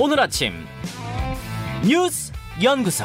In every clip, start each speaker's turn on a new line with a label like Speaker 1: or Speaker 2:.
Speaker 1: 오늘 아침 뉴스 연구소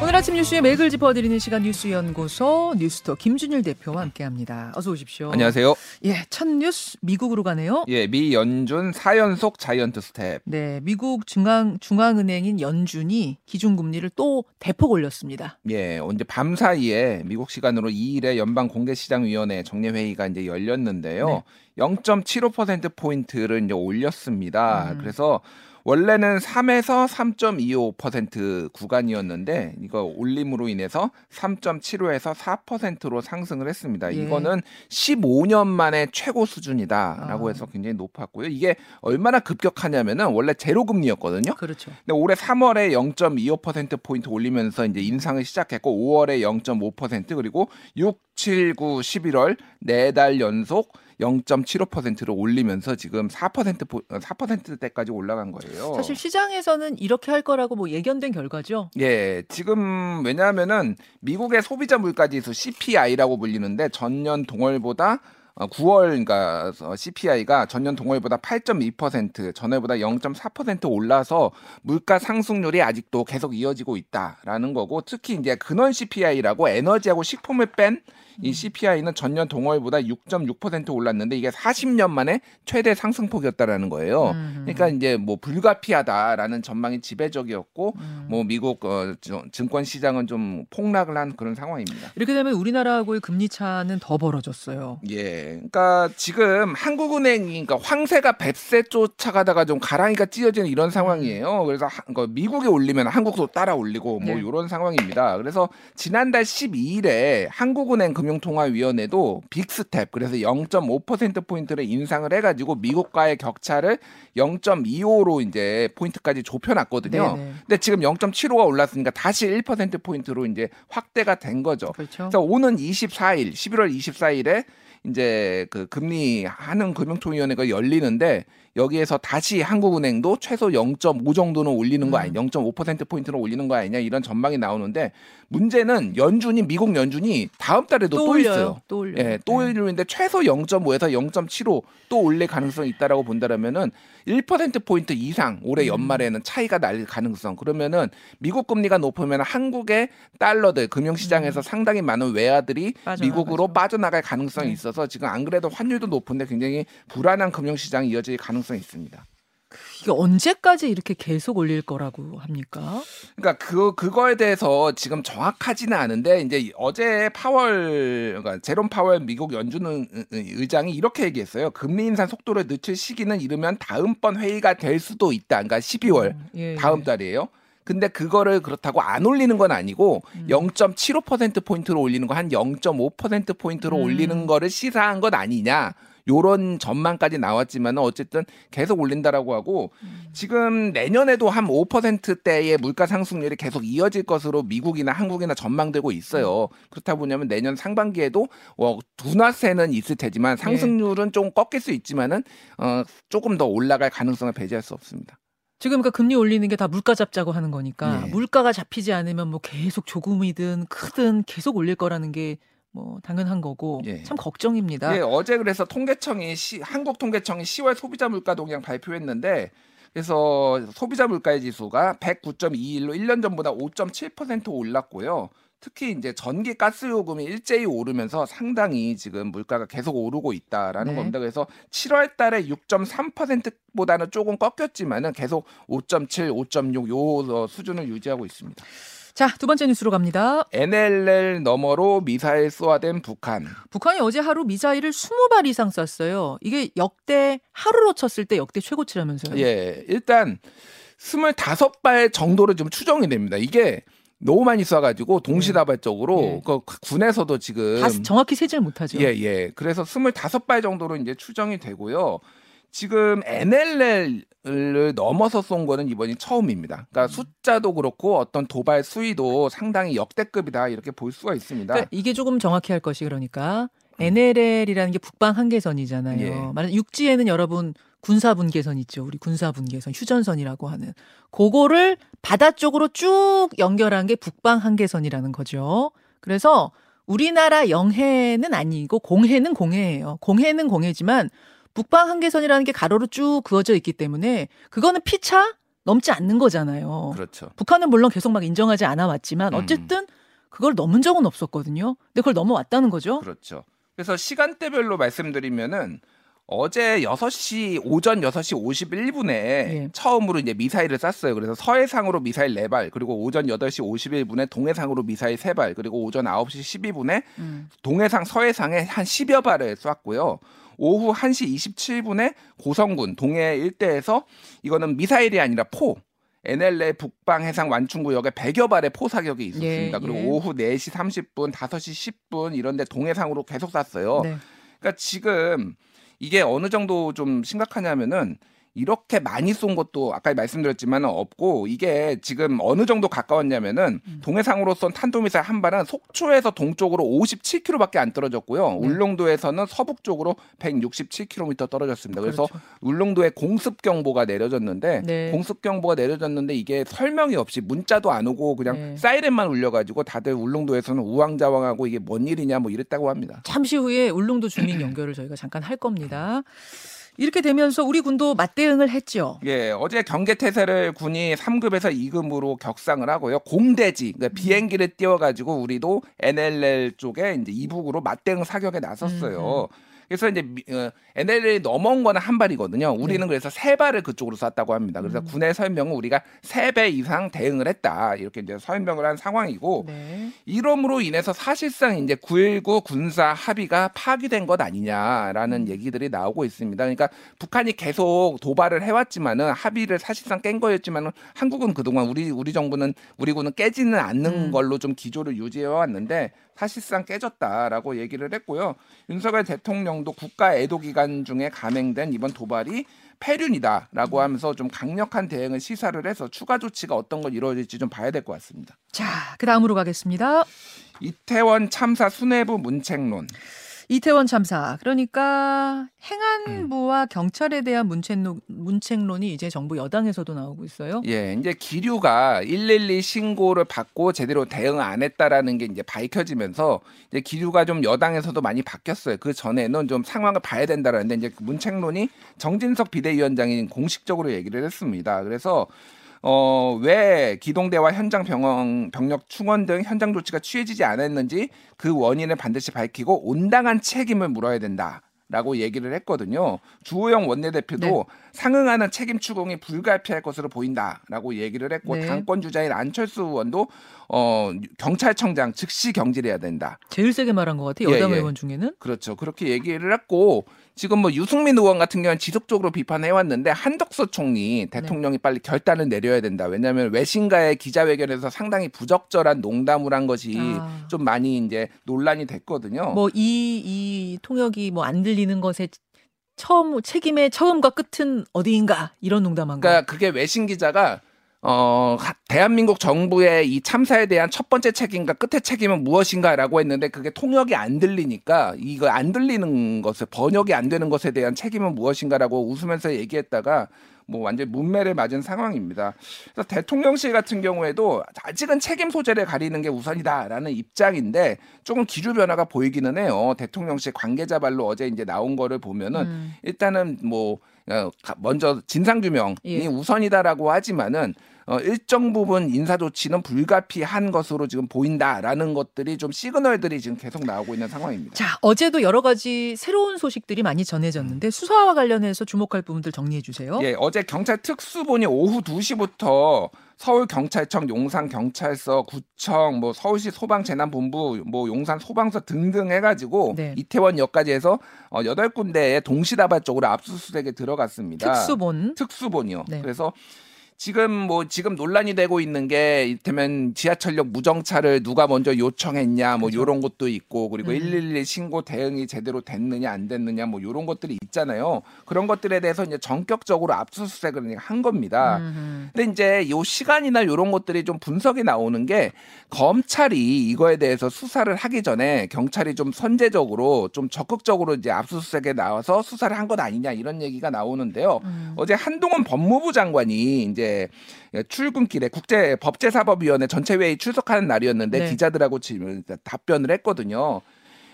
Speaker 2: 오늘 아침 뉴스의 맥을 짚어드리는 시간 뉴스 연구소 뉴스토 김준일 대표와 함께합니다. 어서 오십시오.
Speaker 3: 안녕하세요.
Speaker 2: 예, 첫 뉴스 미국으로 가네요.
Speaker 3: 예, 미 연준 4연속 자이언트 스텝.
Speaker 2: 네, 미국 중앙 중앙은행인 연준이 기준금리를 또 대폭 올렸습니다.
Speaker 3: 예, 언제 밤 사이에 미국 시간으로 2일에 연방 공개시장위원회 정례 회의가 이제 열렸는데요.
Speaker 2: 네.
Speaker 3: 0.75% 포인트를 이제 올렸습니다.
Speaker 2: 음.
Speaker 3: 그래서 원래는 3에서 3.25% 구간이었는데 이거 올림으로 인해서 3.75에서 4%로 상승을 했습니다.
Speaker 2: 예.
Speaker 3: 이거는 15년 만에 최고 수준이다라고
Speaker 2: 아.
Speaker 3: 해서 굉장히 높았고요. 이게 얼마나 급격하냐면은 원래 제로 금리였거든요.
Speaker 2: 그렇죠.
Speaker 3: 근데 올해 3월에 0.25% 포인트 올리면서 이제 인상을 시작했고 5월에 0.5% 그리고 6, 7, 9, 11월 네 달 연속 0.75%를 올리면서 지금 4% 포, 4%대까지 올라간 거예요.
Speaker 2: 사실 시장에서는 이렇게 할 거라고 뭐 예견된 결과죠.
Speaker 3: 예, 지금 왜냐하면은 미국의 소비자 물가 지수 CPI라고 불리는데 전년 동월보다 어, 9월 그러니까 CPI가 전년 동월보다 8.2% 전월보다 0.4% 올라서 물가 상승률이 아직도 계속 이어지고 있다라는 거고 특히 이제 근원 CPI라고 에너지하고 식품을 뺀 이 CPI는 전년 동월보다 6.6% 올랐는데 이게 40년 만에 최대 상승폭이었다라는 거예요.
Speaker 2: 음.
Speaker 3: 그러니까 이제 뭐 불가피하다라는 전망이 지배적이었고
Speaker 2: 음.
Speaker 3: 뭐 미국 어, 저- 증권 시장은 좀 폭락을 한 그런 상황입니다.
Speaker 2: 이렇게 되면 우리나라하고의 금리 차는 더 벌어졌어요.
Speaker 3: 예, 그러니까 지금 한국은행이 그러니까 황새가 뱁새 쫓아가다가 좀 가랑이가 찢어지는 이런 상황이에요. 그래서 하, 그러니까 미국이 올리면 한국도 따라 올리고 뭐
Speaker 2: 네.
Speaker 3: 이런 상황입니다. 그래서 지난달 12일에 한국은행 금융통화위원회도 빅스텝 그래서 0.5% 포인트를 인상을 해가지고 미국과의 격차를 0.25로 이제 포인트까지 좁혀놨거든요.
Speaker 2: 네네.
Speaker 3: 근데 지금 0.75가 올랐으니까 다시 1% 포인트로 이제 확대가 된 거죠.
Speaker 2: 그렇죠.
Speaker 3: 그래서 오는 24일, 11월 24일에 이제 그 금리 하는 금융통위원회가 열리는데 여기에서 다시 한국은행도 최소 0.5 정도는 올리는 거 아니,
Speaker 2: 음.
Speaker 3: 0.5% 포인트로 올리는 거 아니냐 이런 전망이 나오는데 문제는 연준이 미국 연준이 다음 달에도
Speaker 2: 또,
Speaker 3: 또,
Speaker 2: 올려요.
Speaker 3: 있어요.
Speaker 2: 또 올려요.
Speaker 3: 예, 또
Speaker 2: 네.
Speaker 3: 올리는데 최소 0.5에서 0.75 또 올릴 가능성이 있다라고 본다라면은 1% 포인트 이상 올해
Speaker 2: 음.
Speaker 3: 연말에는 차이가 날 가능성. 그러면은 미국 금리가 높으면 한국의 달러들 금융 시장에서 상당히 많은 외화들이
Speaker 2: 음. 빠져나가죠.
Speaker 3: 미국으로 빠져나갈 가능성이
Speaker 2: 네.
Speaker 3: 있어서 지금 안 그래도 환율도 높은데 굉장히 불안한 금융 시장이 이어질 가능성이 있습니다.
Speaker 2: 이게 언제까지 이렇게 계속 올릴 거라고 합니까?
Speaker 3: 그러니까 그 그거에 대해서 지금 정확하지는 않은데 이제 어제 파월 그러니까 제롬 파월 미국 연준 의- 의장이 이렇게 얘기했어요. 금리 인상 속도를 늦출 시기는 이르면 다음번 회의가 될 수도 있다. 그러니까 12월
Speaker 2: 예,
Speaker 3: 다음
Speaker 2: 예.
Speaker 3: 달이에요. 근데 그거를 그렇다고 안 올리는 건 아니고
Speaker 2: 음.
Speaker 3: 0.75% 포인트로 올리는 거 한 0.5% 포인트로
Speaker 2: 음.
Speaker 3: 올리는 거를 시사한 것 아니냐. 요런 전망까지 나왔지만은 어쨌든 계속 올린다라고 하고
Speaker 2: 음.
Speaker 3: 지금 내년에도 한 5%대의 물가 상승률이 계속 이어질 것으로 미국이나 한국이나 전망되고 있어요. 그렇다 보냐면 내년 상반기에도 어, 둔화세는 있을 테지만 상승률은 좀 꺾일 수 있지만은 어, 조금 더 올라갈 가능성을 배제할 수 없습니다.
Speaker 2: 지금 그 금리 올리는 게 다 물가 잡자고 하는 거니까
Speaker 3: 예.
Speaker 2: 물가가 잡히지 않으면 뭐 계속 조금이든 크든 계속 올릴 거라는 게 뭐 당연한 거고
Speaker 3: 예.
Speaker 2: 참 걱정입니다.
Speaker 3: 예, 어제 그래서 통계청이 시, 한국 통계청이 10월 소비자 물가 동향 발표했는데 그래서 소비자 물가의 지수가 109.21로 1년 전보다 5.7% 올랐고요. 특히 이제 전기 가스 요금이 일제히 오르면서 상당히 지금 물가가 계속 오르고 있다라는
Speaker 2: 네.
Speaker 3: 겁니다. 그래서 7월 달에 6.3%보다는 조금 꺾였지만은 계속 5.7, 5.6 요 수준을 유지하고 있습니다.
Speaker 2: 자, 두 번째 뉴스로 갑니다.
Speaker 3: NLL 너머로 미사일 쏘아댄 북한.
Speaker 2: 북한이 어제 하루 미사일을 20발 이상 쐈어요. 이게 역대 하루로 쳤을 때 역대 최고치라면서요.
Speaker 3: 예, 일단 25발 정도로 좀 추정이 됩니다. 이게 너무 많이 쏴가지고 동시다발적으로
Speaker 2: 예.
Speaker 3: 그 군에서도 지금
Speaker 2: 다 정확히 세지를 못하죠.
Speaker 3: 예, 예. 그래서 25발 정도로 이제 추정이 되고요. 지금 NLL을 넘어서 쏜 거는 이번이 처음입니다. 그러니까
Speaker 2: 음.
Speaker 3: 숫자도 그렇고 어떤 도발 수위도 상당히 역대급이다 이렇게 볼 수가 있습니다.
Speaker 2: 그러니까 이게 조금 정확히 할 것이 그러니까 NLL이라는 게 북방 한계선이잖아요.
Speaker 3: 예.
Speaker 2: 말하 육지에는 여러분 군사 분계선 있죠. 우리 군사 분계선 휴전선이라고 하는 그거를 바다 쪽으로 쭉 연결한 게 북방 한계선이라는 거죠. 그래서 우리나라 영해는 아니고 공해는 공해예요. 공해는 공해지만 북방 한계선이라는 게 가로로 쭉 그어져 있기 때문에 그거는 피차 넘지 않는 거잖아요.
Speaker 3: 그렇죠.
Speaker 2: 북한은 물론 계속 막 인정하지 않아 왔지만
Speaker 3: 음.
Speaker 2: 어쨌든 그걸 넘은 적은 없었거든요. 근데 그걸 넘어왔다는 거죠.
Speaker 3: 그렇죠. 그래서 시간대별로 말씀드리면은 어제 6시 오전 6시 51분에
Speaker 2: 예.
Speaker 3: 처음으로 이제 미사일을 쐈어요. 그래서 서해상으로 미사일 4발, 그리고 오전 8시 51분에 동해상으로 미사일 3발, 그리고 오전 9시 12분에
Speaker 2: 음.
Speaker 3: 동해상 서해상에 한 10여 발을 쐈고요. 오후 1시 27분에 고성군 동해 일대에서 이거는 미사일이 아니라 포 NLL 북방 해상 완충 구역에 100여 발의 포 사격이 있었습니다.
Speaker 2: 예,
Speaker 3: 그리고
Speaker 2: 예.
Speaker 3: 오후 4시 30분, 5시 10분 이런 데 동해상으로 계속 쐈어요.
Speaker 2: 네.
Speaker 3: 그러니까 지금 이게 어느 정도 좀 심각하냐면은 이렇게 많이 쏜 것도 아까 말씀드렸지만 없고 이게 지금 어느 정도 가까웠냐면은
Speaker 2: 음.
Speaker 3: 동해상으로 쏜 탄도미사일 한 발은 속초에서 동쪽으로 57km밖에 안 떨어졌고요.
Speaker 2: 네.
Speaker 3: 울릉도에서는 서북 쪽으로 167km 떨어졌습니다. 그래서
Speaker 2: 그렇죠.
Speaker 3: 울릉도에 공습 경보가 내려졌는데
Speaker 2: 네.
Speaker 3: 공습 경보가 내려졌는데 이게 설명이 없이 문자도 안 오고 그냥
Speaker 2: 네.
Speaker 3: 사이렌만 울려가지고 다들 울릉도에서는 우왕좌왕하고 이게 뭔 일이냐 뭐 이랬다고 합니다.
Speaker 2: 잠시 후에 울릉도 주민 연결을 저희가 잠깐 할 겁니다. 이렇게 되면서 우리 군도 맞대응을 했죠.
Speaker 3: 예, 어제 경계 태세를 군이 3급에서 2급으로 격상을 하고요. 공대지, 그러니까 비행기를 띄워가지고 우리도 NLL 쪽에 이제 이북으로 맞대응 사격에 나섰어요. 그래서 이제 미- 어, NLL이 넘어온 거는 한 발이거든요. 우리는 그래서 세 발을 그쪽으로 쐈다고 합니다. 그래서 군의 설명은 우리가 세 배 이상 대응을 했다. 이렇게 이제 설명을 한 상황이고
Speaker 2: 네.
Speaker 3: 이럼으로 인해서 사실상 이제 9.19 군사 합의가 파기된 것 아니냐라는 얘기들이 나오고 있습니다. 그러니까 북한이 계속 도발을 해왔지만은 합의를 사실상 깬 거였지만은 한국은 그동안 우리 우리 정부는 우리 군은 깨지는 않는
Speaker 2: 음.
Speaker 3: 걸로 좀 기조를 유지해 왔는데 사실상 깨졌다라고 얘기를 했고요. 윤석열 대통령도 국가 애도 기간 중에 감행된 이번 도발이 폐륜이다라고 하면서 좀 강력한 대응을 시사를 해서 추가 조치가 어떤 걸 이루어질지 좀 봐야 될 것 같습니다.
Speaker 2: 자, 그 다음으로 가겠습니다.
Speaker 3: 이태원 참사 수뇌부 문책론.
Speaker 2: 이태원 참사. 그러니까 행안부와 경찰에 대한 문책론, 문책론이 이제 정부 여당에서도 나오고 있어요.
Speaker 3: 예, 이제 기류가 112 신고를 받고 제대로 대응 안 했다라는 게 이제 밝혀지면서 이제 기류가 좀 여당에서도 많이 바뀌었어요. 그 전에는 좀 상황을 봐야 된다라는데 이제 그 문책론이 정진석 비대위원장이 공식적으로 얘기를 했습니다. 그래서 어, 왜 기동대와 현장 병원, 병력 충원 등 현장 조치가 취해지지 않았는지 그 원인을 반드시 밝히고 온당한 책임을 물어야 된다. 라고 얘기를 했거든요. 주호영 원내대표도
Speaker 2: 네.
Speaker 3: 상응하는 책임 추궁이 불가피할 것으로 보인다라고 얘기를 했고
Speaker 2: 네.
Speaker 3: 당권 주자인 안철수 의원도 어 경찰청장 즉시 경질해야 된다.
Speaker 2: 제일 세게 말한 것 같아요. 여당
Speaker 3: 예, 예.
Speaker 2: 의원 중에는.
Speaker 3: 그렇죠. 그렇게 얘기를 했고 지금 뭐 유승민 의원 같은 경우는 지속적으로 비판해 왔는데 한덕수 총리 대통령이 빨리 결단을 내려야 된다. 왜냐하면 외신과의 기자회견에서 상당히 부적절한 농담을 한 것이
Speaker 2: 아.
Speaker 3: 좀 많이 이제 논란이 됐거든요.
Speaker 2: 뭐 이 이 통역이 뭐 안 들리는 것에 처음 책임의 처음과 끝은 어디인가 이런 농담한 거.
Speaker 3: 그러니까 그게 외신 기자가 어 하- 대한민국 정부의 이 참사에 대한 첫 번째 책임과 끝의 책임은 무엇인가라고 했는데 그게 통역이 안 들리니까 이거 안 들리는 것에 번역이 안 되는 것에 대한 책임은 무엇인가라고 웃으면서 얘기했다가 뭐 완전 히 문매를 맞은 상황입니다. 그래서 대통령실 같은 경우에도 아직은 책임 소재를 가리는 게 우선이다라는 입장인데 조금 기류 변화가 보이기는 해요. 대통령실 관계자 발로 어제 이제 나온 거를 보면은
Speaker 2: 음.
Speaker 3: 일단은 뭐 먼저 진상 규명이
Speaker 2: 예.
Speaker 3: 우선이다라고 하지만은 어, 일정 부분 인사 조치는 불가피한 것으로 지금 보인다라는 것들이 좀 시그널들이 지금 계속 나오고 있는 상황입니다.
Speaker 2: 자, 어제도 여러 가지 새로운 소식들이 많이 전해졌는데 수사와 관련해서 주목할 부분들 정리해 주세요.
Speaker 3: 예, 어제 경찰 특수본이 오후 2시부터 서울 경찰청, 용산 경찰서, 구청, 뭐 서울시 소방재난본부, 뭐 용산 소방서 등등 해가지고
Speaker 2: 네.
Speaker 3: 이태원역까지 해서 어, 8군데의 동시다발적으로 압수수색에 들어갔습니다.
Speaker 2: 특수본.
Speaker 3: 특수본이요.
Speaker 2: 네.
Speaker 3: 그래서 지금 뭐 지금 논란이 되고 있는 게 이를테면 지하철역 무정차를 누가 먼저 요청했냐 뭐
Speaker 2: 그죠.
Speaker 3: 요런 것도 있고 그리고
Speaker 2: 음.
Speaker 3: 112 신고 대응이 제대로 됐느냐 안 됐느냐 뭐 요런 것들이 있잖아요. 그런 것들에 대해서 이제 전격적으로 압수수색을 한 겁니다.
Speaker 2: 음.
Speaker 3: 근데 이제 요 시간이나 요런 것들이 좀 분석이 나오는 게 검찰이 이거에 대해서 수사를 하기 전에 경찰이 좀 선제적으로 좀 적극적으로 이제 압수수색에 나와서 수사를 한 것 아니냐 이런 얘기가 나오는데요.
Speaker 2: 음.
Speaker 3: 어제 한동훈 법무부 장관이 이제 출근길에 국제 법제사법위원회 전체 회의 출석하는 날이었는데
Speaker 2: 네.
Speaker 3: 기자들하고 지금 답변을 했거든요.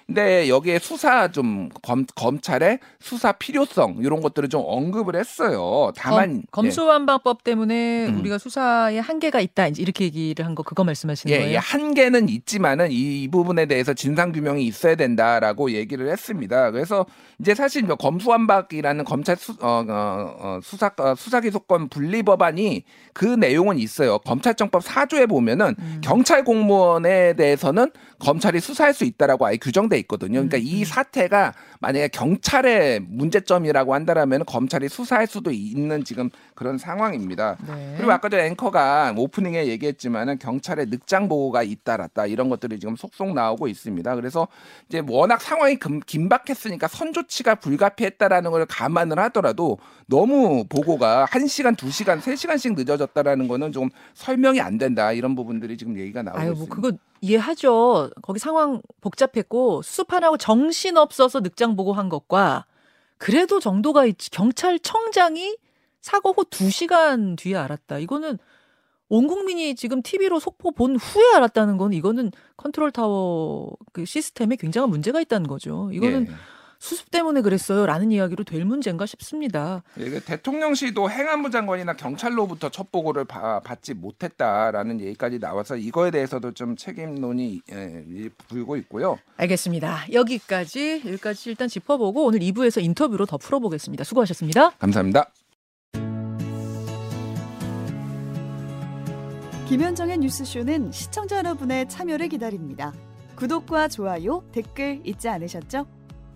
Speaker 3: 근데 여기에 수사 좀 검, 검찰의 수사 필요성 이런 것들을 좀 언급을 했어요. 다만
Speaker 2: 검, 수완방법 때문에
Speaker 3: 음.
Speaker 2: 우리가 수사에 한계가 있다 이제 이렇게 얘기를 한 거 그거 말씀하시는
Speaker 3: 예,
Speaker 2: 거예요?
Speaker 3: 예, 한계는 있지만은 이, 이 부분에 대해서 진상 규명이 있어야 된다라고 얘기를 했습니다. 그래서 이제 사실 뭐 검수완박이라는 검찰 수, 어, 어, 어, 수사 어, 수사기소권 분리 법안이 그 내용은 있어요. 검찰청법 4조에 보면은
Speaker 2: 음.
Speaker 3: 경찰 공무원에 대해서는 검찰이 수사할 수 있다라고 아예 규정돼 있거든요. 그러니까
Speaker 2: 음,
Speaker 3: 이
Speaker 2: 음.
Speaker 3: 사태가 만약에 경찰의 문제점이라고 한다라면 검찰이 수사할 수도 있는 지금 그런 상황입니다.
Speaker 2: 네.
Speaker 3: 그리고 아까 전 앵커가 오프닝에 얘기했지만은 경찰의 늑장 보고가 잇따랐다 이런 것들이 지금 속속 나오고 있습니다. 그래서 이제 워낙 상황이 금, 긴박했으니까 선조치가 불가피했다라는 걸 감안을 하더라도 너무 보고가 1시간, 2시간, 3시간씩 늦어졌다라는 거는 좀 설명이 안 된다 이런 부분들이 지금 얘기가 나오고
Speaker 2: 아유 뭐
Speaker 3: 있습니다.
Speaker 2: 그거 이해하죠. 거기 상황 복잡했고 수습하라고 정신 없어서 늑장 보고한 것과 그래도 정도가 있지. 경찰청장이 사고 후 2시간 뒤에 알았다. 이거는 온 국민이 지금 TV로 속보 본 후에 알았다는 건 이거는 컨트롤 타워 그 시스템에 굉장한 문제가 있다는 거죠. 이거는
Speaker 3: 예.
Speaker 2: 수습 때문에 그랬어요라는 이야기로 될 문제인가 싶습니다.
Speaker 3: 예, 그 대통령실도 행안부 장관이나 경찰로부터 첫 보고를 바- 받지 못했다라는 얘기까지 나와서 이거에 대해서도 좀 책임론이 예, 불고 있고요.
Speaker 2: 알겠습니다. 여기까지 여기까지 일단 짚어보고 오늘 2부에서 인터뷰로 더 풀어보겠습니다. 수고하셨습니다.
Speaker 3: 감사합니다.
Speaker 4: 김현정의 뉴스쇼는 시청자 여러분의 참여를 기다립니다. 구독과 좋아요, 댓글 잊지 않으셨죠?